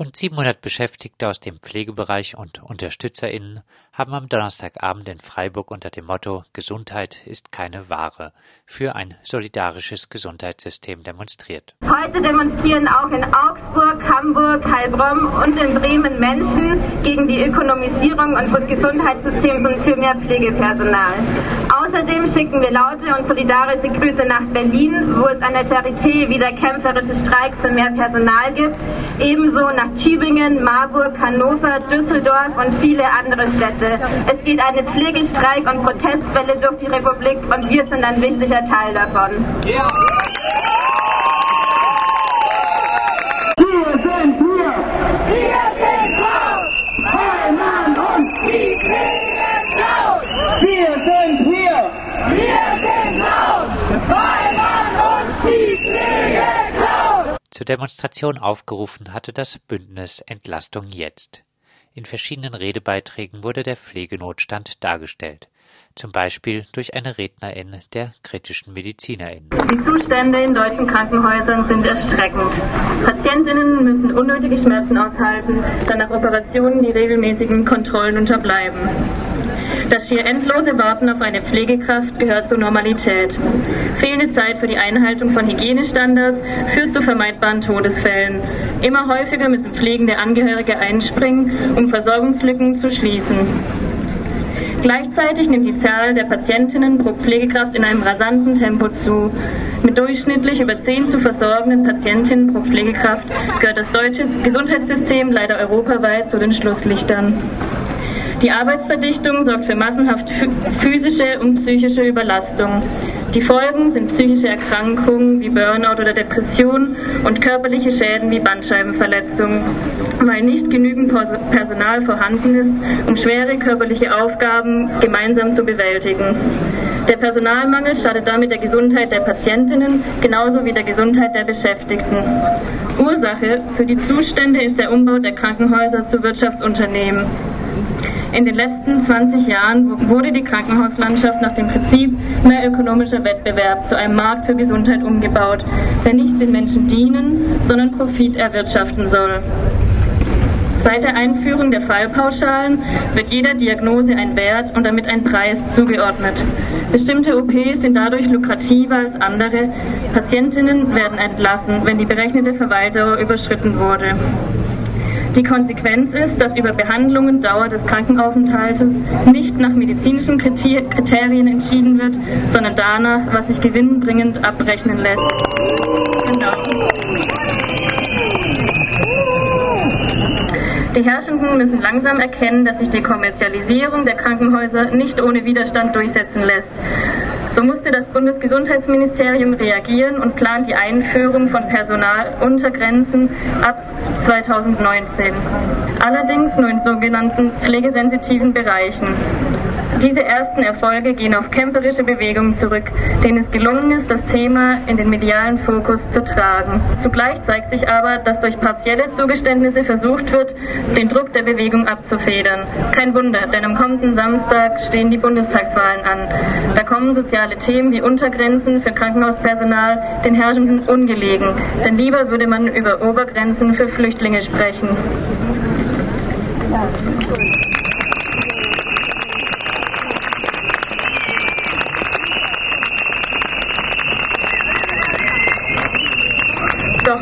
Rund 700 Beschäftigte aus dem Pflegebereich und UnterstützerInnen haben am Donnerstagabend in Freiburg unter dem Motto Gesundheit ist keine Ware für ein solidarisches Gesundheitssystem demonstriert. Heute demonstrieren auch in Augsburg, Hamburg, Heilbronn und in Bremen Menschen gegen die Ökonomisierung unseres Gesundheitssystems und für mehr Pflegepersonal. Außerdem schicken wir laute und solidarische Grüße nach Berlin, wo es an der Charité wieder kämpferische Streiks für mehr Personal gibt, ebenso nach Tübingen, Marburg, Hannover, Düsseldorf und viele andere Städte. Es geht eine Pflegestreik- und Protestwelle durch die Republik und wir sind ein wichtiger Teil davon. Ja. Wir sind hier! Wir sind laut! Heimann und die klingen laut! Wir sind hier! Wir sind laut! Heimann und die klingen laut! Zur Demonstration aufgerufen hatte das Bündnis Entlastung jetzt. In verschiedenen Redebeiträgen wurde der Pflegenotstand dargestellt, zum Beispiel durch eine Rednerin der kritischen Medizinerin. Die Zustände in deutschen Krankenhäusern sind erschreckend. Patientinnen müssen unnötige Schmerzen aushalten, da nach Operationen die regelmäßigen Kontrollen unterbleiben. Das schier endlose Warten auf eine Pflegekraft gehört zur Normalität. Fehlende Zeit für die Einhaltung von Hygienestandards führt zu vermeidbaren Todesfällen. Immer häufiger müssen pflegende Angehörige einspringen, um Versorgungslücken zu schließen. Gleichzeitig nimmt die Zahl der Patientinnen pro Pflegekraft in einem rasanten Tempo zu. Mit durchschnittlich über zehn zu versorgenden Patientinnen pro Pflegekraft gehört das deutsche Gesundheitssystem leider europaweit zu den Schlusslichtern. Die Arbeitsverdichtung sorgt für massenhaft physische und psychische Überlastung. Die Folgen sind psychische Erkrankungen wie Burnout oder Depression und körperliche Schäden wie Bandscheibenverletzungen, weil nicht genügend Personal vorhanden ist, um schwere körperliche Aufgaben gemeinsam zu bewältigen. Der Personalmangel schadet damit der Gesundheit der Patientinnen genauso wie der Gesundheit der Beschäftigten. Ursache für die Zustände ist der Umbau der Krankenhäuser zu Wirtschaftsunternehmen. In den letzten 20 Jahren wurde die Krankenhauslandschaft nach dem Prinzip mehr ökonomischer Wettbewerb zu einem Markt für Gesundheit umgebaut, der nicht den Menschen dienen, sondern Profit erwirtschaften soll. Seit der Einführung der Fallpauschalen wird jeder Diagnose ein Wert und damit ein Preis zugeordnet. Bestimmte OPs sind dadurch lukrativer als andere. Patientinnen werden entlassen, wenn die berechnete Verweildauer überschritten wurde. Die Konsequenz ist, dass über Behandlungen Dauer des Krankenaufenthaltes nicht nach medizinischen Kriterien entschieden wird, sondern danach, was sich gewinnbringend abrechnen lässt. Die Herrschenden müssen langsam erkennen, dass sich die Kommerzialisierung der Krankenhäuser nicht ohne Widerstand durchsetzen lässt. So musste das Bundesgesundheitsministerium reagieren und plant die Einführung von Personaluntergrenzen ab 2019. Allerdings nur in sogenannten pflegesensitiven Bereichen. Diese ersten Erfolge gehen auf kämpferische Bewegungen zurück, denen es gelungen ist, das Thema in den medialen Fokus zu tragen. Zugleich zeigt sich aber, dass durch partielle Zugeständnisse versucht wird, den Druck der Bewegung abzufedern. Kein Wunder, denn am kommenden Samstag stehen die Bundestagswahlen an. Da kommen soziale Themen wie Untergrenzen für Krankenhauspersonal den Herrschenden ungelegen, denn lieber würde man über Obergrenzen für Flüchtlinge sprechen. Ja.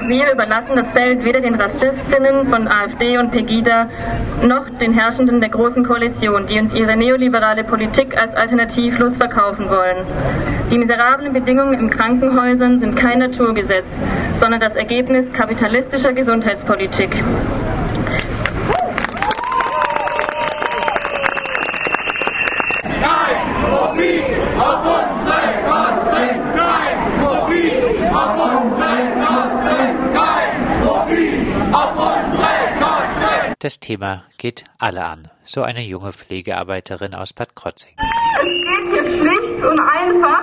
Wir überlassen das Feld weder den Rassistinnen von AfD und Pegida noch den Herrschenden der Großen Koalition, die uns ihre neoliberale Politik als alternativlos verkaufen wollen. Die miserablen Bedingungen in Krankenhäusern sind kein Naturgesetz, sondern das Ergebnis kapitalistischer Gesundheitspolitik. Das Thema geht alle an, so eine junge Pflegearbeiterin aus Bad Krotzing. Es geht hier schlicht und einfach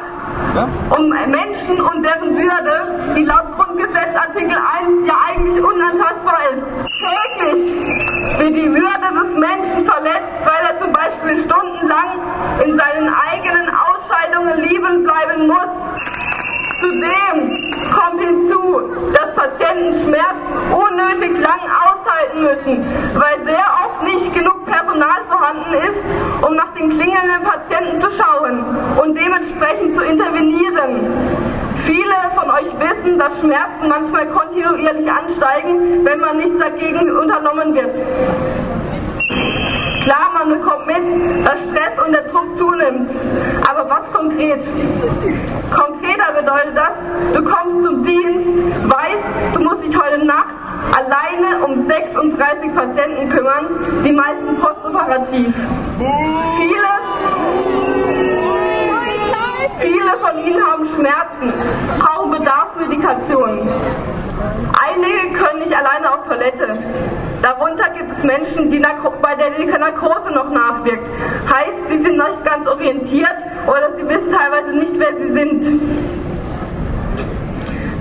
ja? um Menschen und deren Würde, die laut Grundgesetz Artikel 1 ja eigentlich unantastbar ist. Täglich wird die Würde des Menschen verletzt, weil er zum Beispiel stundenlang in seinen eigenen Ausscheidungen lieben bleiben muss. Zudem kommt hinzu, dass Patienten Schmerzen unnötig lang aushalten müssen, weil sehr oft nicht genug Personal vorhanden ist, um nach den klingelnden Patienten zu schauen und dementsprechend zu intervenieren. Viele von euch wissen, dass Schmerzen manchmal kontinuierlich ansteigen, wenn man nichts dagegen unternommen wird. Klar, man bekommt mit, dass Stress und der Druck zunimmt. Aber was konkret? Konkreter bedeutet das, du kommst zum Dienst, weißt, du musst dich heute Nacht alleine um 36 Patienten kümmern, die meisten postoperativ. Viele Viele von ihnen haben Schmerzen, brauchen Bedarfsmedikation. Nicht alleine auf Toilette. Darunter gibt es Menschen, die bei der die Narkose noch nachwirkt. Heißt, sie sind nicht ganz orientiert oder sie wissen teilweise nicht, wer sie sind.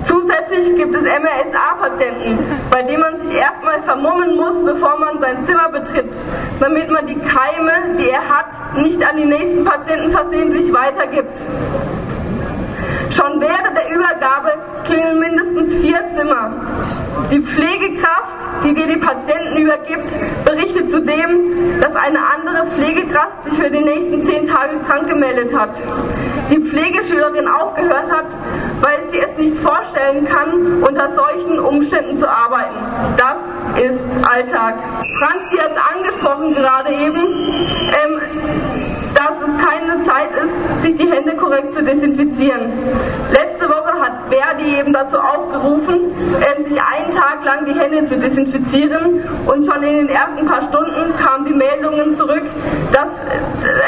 Zusätzlich gibt es MRSA-Patienten, bei denen man sich erstmal vermummen muss, bevor man sein Zimmer betritt, damit man die Keime, die er hat, nicht an die nächsten Patienten versehentlich weitergibt. Schon während der Übergabe klingeln mindestens vier Zimmer. Die Pflegekraft, die dir die Patienten übergibt, berichtet zudem, dass eine andere Pflegekraft sich für die nächsten zehn Tage krank gemeldet hat. Die Pflegeschülerin aufgehört hat, weil sie es nicht vorstellen kann, unter solchen Umständen zu arbeiten. Das ist Alltag. Franzi hat es angesprochen gerade eben. Ähm, es keine Zeit ist, sich die Hände korrekt zu desinfizieren. Letzte Woche hat Verdi eben dazu aufgerufen, ähm, sich einen Tag lang die Hände zu desinfizieren und schon in den ersten paar Stunden kamen die Meldungen zurück, dass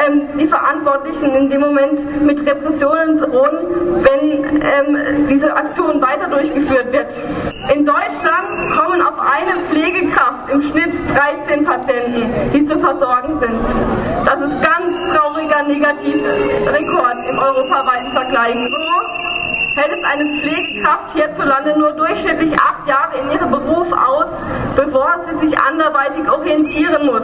ähm, die Verantwortlichen in dem Moment mit Repressionen drohen, wenn ähm, diese Aktion weiter durchgeführt wird. In Deutschland kommen auf eine Pflegekraft im Schnitt 13 Patienten, die zu versorgen sind. Negativrekord im europaweiten Vergleich. So hält es eine Pflegekraft hierzulande nur durchschnittlich acht Jahre in ihrem Beruf aus, bevor sie sich anderweitig orientieren muss,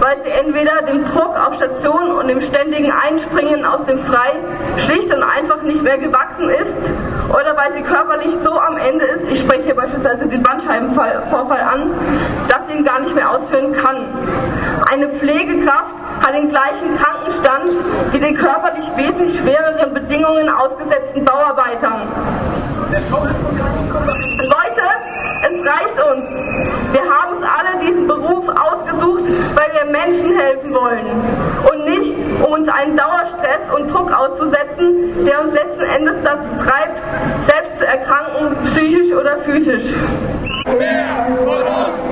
weil sie entweder dem Druck auf Station und dem ständigen Einspringen aus dem Frei schlicht und einfach nicht mehr gewachsen ist oder weil sie körperlich so am Ende ist, ich spreche hier beispielsweise den Bandscheibenvorfall an, dass sie ihn gar nicht mehr ausführen kann. Eine Pflegekraft hat den gleichen Krankenstand wie die körperlich wesentlich schwereren Bedingungen ausgesetzten Bauarbeitern. Leute, es reicht uns. Wir haben uns alle diesen Beruf ausgesucht, weil wir Menschen helfen wollen und nicht, um uns einen Dauerstress und Druck auszusetzen, der uns letzten Endes dazu treibt, selbst zu erkranken, psychisch oder physisch. Wer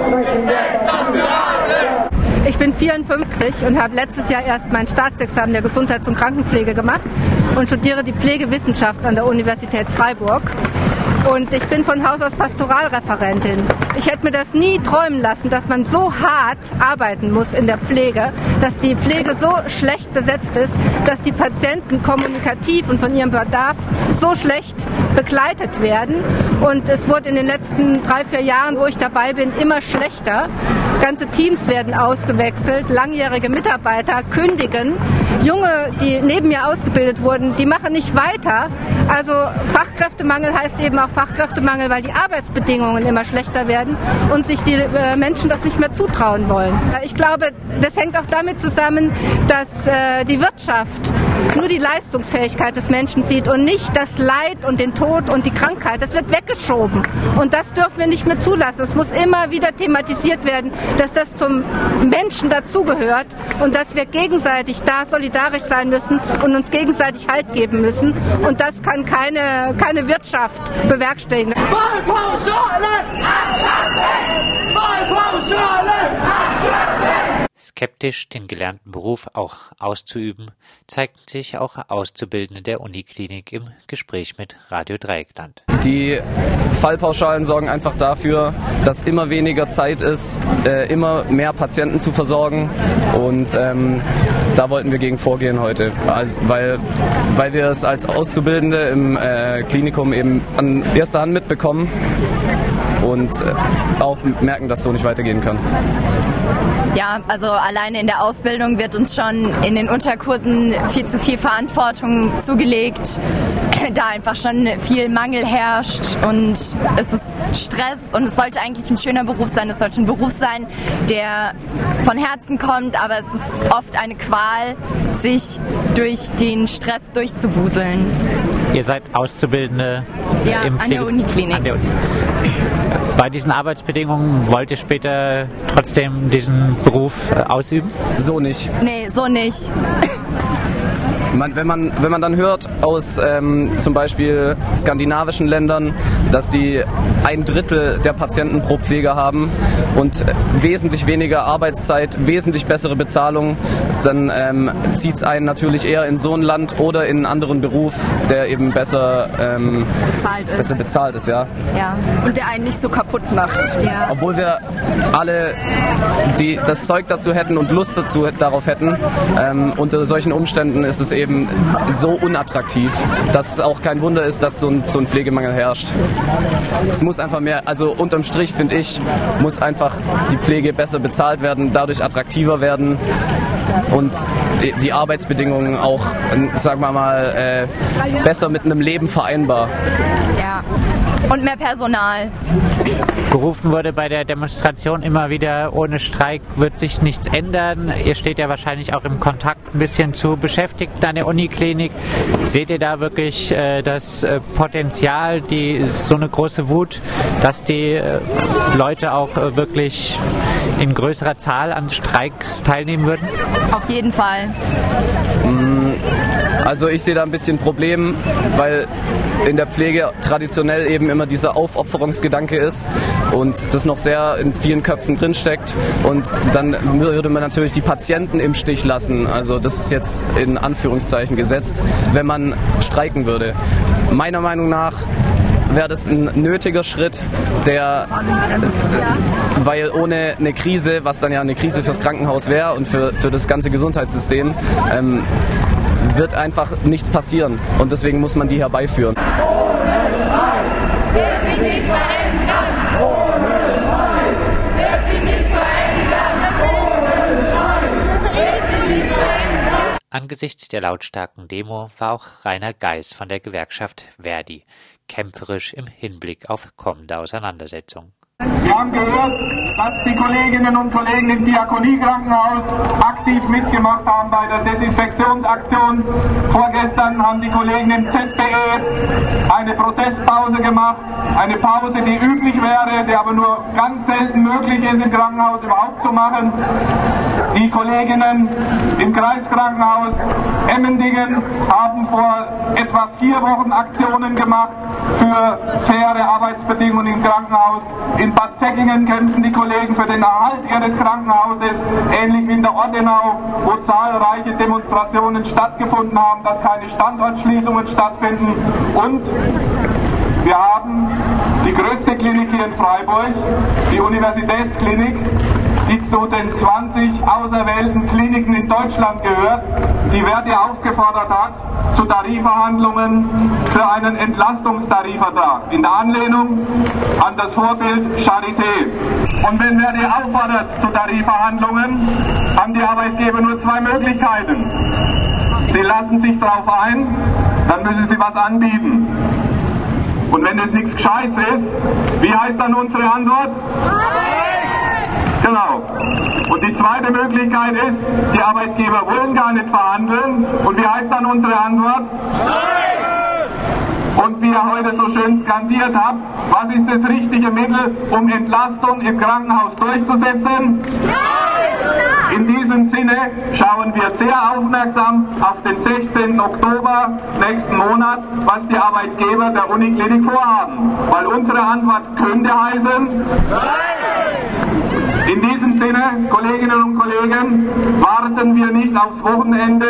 von uns ist besser für alle? Ich bin 54 und habe letztes Jahr erst mein Staatsexamen der Gesundheits- und Krankenpflege gemacht und studiere die Pflegewissenschaft an der Universität Freiburg. Und ich bin von Haus aus Pastoralreferentin. Ich hätte mir das nie träumen lassen, dass man so hart arbeiten muss in der Pflege, dass die Pflege so schlecht besetzt ist, dass die Patienten kommunikativ und von ihrem Bedarf so schlecht begleitet werden. Und es wurde in den letzten drei, vier Jahren, wo ich dabei bin, immer schlechter. Ganze Teams werden ausgewechselt, langjährige Mitarbeiter kündigen, Junge, die neben mir ausgebildet wurden, die machen nicht weiter. Also Fachkräftemangel heißt eben auch Fachkräftemangel, weil die Arbeitsbedingungen immer schlechter werden und sich die äh, Menschen das nicht mehr zutrauen wollen. Ich glaube, das hängt auch damit zusammen, dass äh, die Wirtschaft nur die Leistungsfähigkeit des Menschen sieht und nicht das Leid und den Tod und die Krankheit. Das wird weggeschoben. Und das dürfen wir nicht mehr zulassen. Es muss immer wieder thematisiert werden, dass das zum Menschen dazugehört und dass wir gegenseitig da solidarisch sein müssen und uns gegenseitig Halt geben müssen. Und das kann keine, keine Wirtschaft bewerkstelligen. Vollpauschale abschaffen! Vollpauschale abschaffen! Skeptisch, den gelernten Beruf auch auszuüben, zeigten sich auch Auszubildende der Uniklinik im Gespräch mit Radio Dreieckland. Die Fallpauschalen sorgen einfach dafür, dass immer weniger Zeit ist, äh, immer mehr Patienten zu versorgen und ähm, da wollten wir gegen vorgehen heute, also, weil, weil wir es als Auszubildende im äh, Klinikum eben an erster Hand mitbekommen und äh, auch merken, dass so nicht weitergehen kann. Ja, also alleine in der Ausbildung wird uns schon in den Unterkursen viel zu viel Verantwortung zugelegt, da einfach schon viel Mangel herrscht und es ist Stress und es sollte eigentlich ein schöner Beruf sein. Es sollte ein Beruf sein, der von Herzen kommt, aber es ist oft eine Qual, sich durch den Stress durchzuwuseln. Ihr seid Auszubildende ja, im an der Uniklinik. An der Uni. Bei diesen Arbeitsbedingungen wollt ihr später trotzdem diesen Beruf äh, ausüben? So nicht. Nee, so nicht. Man, wenn, man, wenn man dann hört aus ähm, zum Beispiel skandinavischen Ländern, dass sie ein Drittel der Patienten pro Pfleger haben und wesentlich weniger Arbeitszeit, wesentlich bessere Bezahlung, dann ähm, zieht es einen natürlich eher in so ein Land oder in einen anderen Beruf, der eben besser, ähm, bezahlt, ist. besser bezahlt ist. Ja. ja, und der einen nicht so kaputt macht. Ja. Obwohl wir alle die, das Zeug dazu hätten und Lust dazu darauf hätten. Ähm, unter solchen Umständen ist es eben so unattraktiv, dass es auch kein Wunder ist, dass so ein, so ein Pflegemangel herrscht. Es muss einfach mehr, also unterm Strich finde ich, muss einfach die Pflege besser bezahlt werden, dadurch attraktiver werden und die Arbeitsbedingungen auch, sagen wir mal, äh, besser mit einem Leben vereinbar. Ja. Und mehr Personal. Gerufen wurde bei der Demonstration immer wieder, ohne Streik wird sich nichts ändern. Ihr steht ja wahrscheinlich auch im Kontakt ein bisschen zu Beschäftigten an der Uniklinik. Seht ihr da wirklich äh, das äh, Potenzial, die, so eine große Wut, dass die äh, Leute auch äh, wirklich in größerer Zahl an Streiks teilnehmen würden? Auf jeden Fall. Mm, also ich sehe da ein bisschen Problem, weil in der Pflege traditionell eben immer dieser Aufopferungsgedanke ist und das noch sehr in vielen Köpfen drinsteckt. Und dann würde man natürlich die Patienten im Stich lassen. Also das ist jetzt in Anführungszeichen gesetzt, wenn man streiken würde. Meiner Meinung nach wäre das ein nötiger Schritt, der, weil ohne eine Krise, was dann ja eine Krise fürs Krankenhaus wäre und für, für das ganze Gesundheitssystem, ähm, wird einfach nichts passieren. Und deswegen muss man die herbeiführen. Ohne Streit wird sich nichts verändern. Ohne Streit wird sich nichts verändern. Ohne Streit wird sich nichts verändern. Angesichts der lautstarken Demo war auch Rainer Geis von der Gewerkschaft Verdi kämpferisch im Hinblick auf kommende Auseinandersetzungen. Wir haben gehört, dass die Kolleginnen und Kollegen im Diakoniekrankenhaus aktiv mitgemacht haben bei der Desinfektionsaktion. Vorgestern haben die Kollegen im ZBE eine Protestpause gemacht. Eine Pause, die üblich wäre, die aber nur ganz selten möglich ist im Krankenhaus überhaupt zu machen. Die Kolleginnen im Kreiskrankenhaus Emmendingen haben vor etwa vier Wochen Aktionen gemacht für faire Arbeitsbedingungen im Krankenhaus. In Bad Säckingen kämpfen die Kollegen für den Erhalt ihres Krankenhauses, ähnlich wie in der Ordenau, wo zahlreiche Demonstrationen stattgefunden haben, dass keine Standortschließungen stattfinden. Und wir haben die größte Klinik hier in Freiburg, die Universitätsklinik, die zu den 20 auserwählten Kliniken in Deutschland gehört, die Verdi aufgefordert hat zu Tarifverhandlungen für einen Entlastungstarifvertrag in der Anlehnung an das Vorbild Charité. Und wenn Verdi auffordert zu Tarifverhandlungen, haben die Arbeitgeber nur zwei Möglichkeiten. Sie lassen sich darauf ein, dann müssen sie was anbieten. Und wenn es nichts Gescheites ist, wie heißt dann unsere Antwort? Genau. Und die zweite Möglichkeit ist, die Arbeitgeber wollen gar nicht verhandeln. Und wie heißt dann unsere Antwort? Und wie ihr heute so schön skandiert habt, was ist das richtige Mittel, um Entlastung im Krankenhaus durchzusetzen? In diesem Sinne schauen wir sehr aufmerksam auf den 16. Oktober nächsten Monat, was die Arbeitgeber der Uniklinik vorhaben. Weil unsere Antwort könnte heißen, in diesem Sinne, Kolleginnen und Kollegen, warten wir nicht aufs Wochenende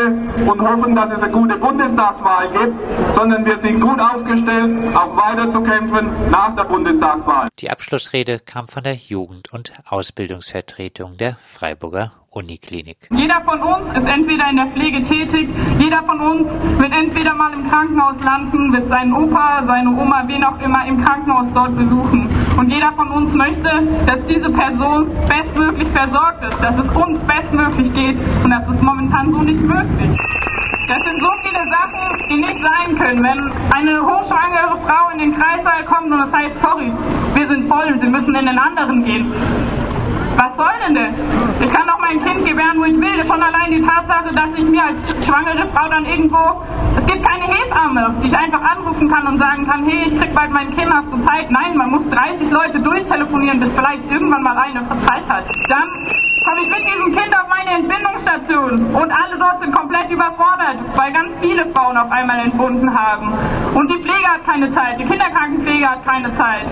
und hoffen, dass es eine gute Bundestagswahl gibt, sondern wir sind gut aufgestellt, auch weiter zu kämpfen nach der Bundestagswahl. Die Abschlussrede kam von der Jugend- und Ausbildungsvertretung der Freiburger Uniklinik. Jeder von uns ist entweder in der Pflege tätig, jeder von uns wird entweder mal im Krankenhaus landen, wird seinen Opa, seine Oma, wen auch immer im Krankenhaus dort besuchen. Und jeder von uns möchte, dass diese Person bestmöglich versorgt ist, dass es uns bestmöglich geht und das ist momentan so nicht möglich. Das sind so viele Sachen, die nicht sein können. Wenn eine hochschwangere Frau in den Kreissaal kommt und es heißt, sorry, wir sind voll, Sie müssen in den anderen gehen. Was soll denn das? Ich kann doch mein Kind gebären, wo ich will. Schon allein die Tatsache, dass ich mir als schwangere Frau dann irgendwo. Es gibt keine Hebamme, die ich einfach anrufen kann und sagen kann: Hey, ich krieg bald mein Kind, hast du Zeit? Nein, man muss 30 Leute durchtelefonieren, bis vielleicht irgendwann mal eine Zeit hat. Dann komme ich mit diesem Kind auf meine Entbindungsstation und alle dort sind komplett überfordert, weil ganz viele Frauen auf einmal entbunden haben. Und die Pflege hat keine Zeit, die Kinderkrankenpflege hat keine Zeit.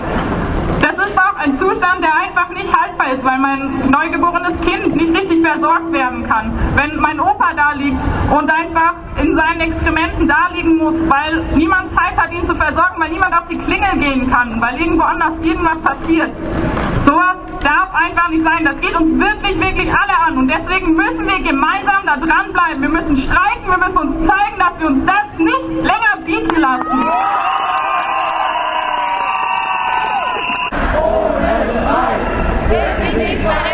Das ist auch ein Zustand, der einfach nicht haltbar ist, weil mein neugeborenes Kind nicht richtig versorgt werden kann. Wenn mein Opa da liegt und einfach in seinen Exkrementen da liegen muss, weil niemand Zeit hat, ihn zu versorgen, weil niemand auf die Klingel gehen kann, weil irgendwo anders irgendwas passiert. Sowas darf einfach nicht sein. Das geht uns wirklich, wirklich alle an. Und deswegen müssen wir gemeinsam da dranbleiben. Wir müssen streiken, wir müssen uns zeigen, dass wir uns das nicht länger bieten lassen. Wird sich nichts verändern.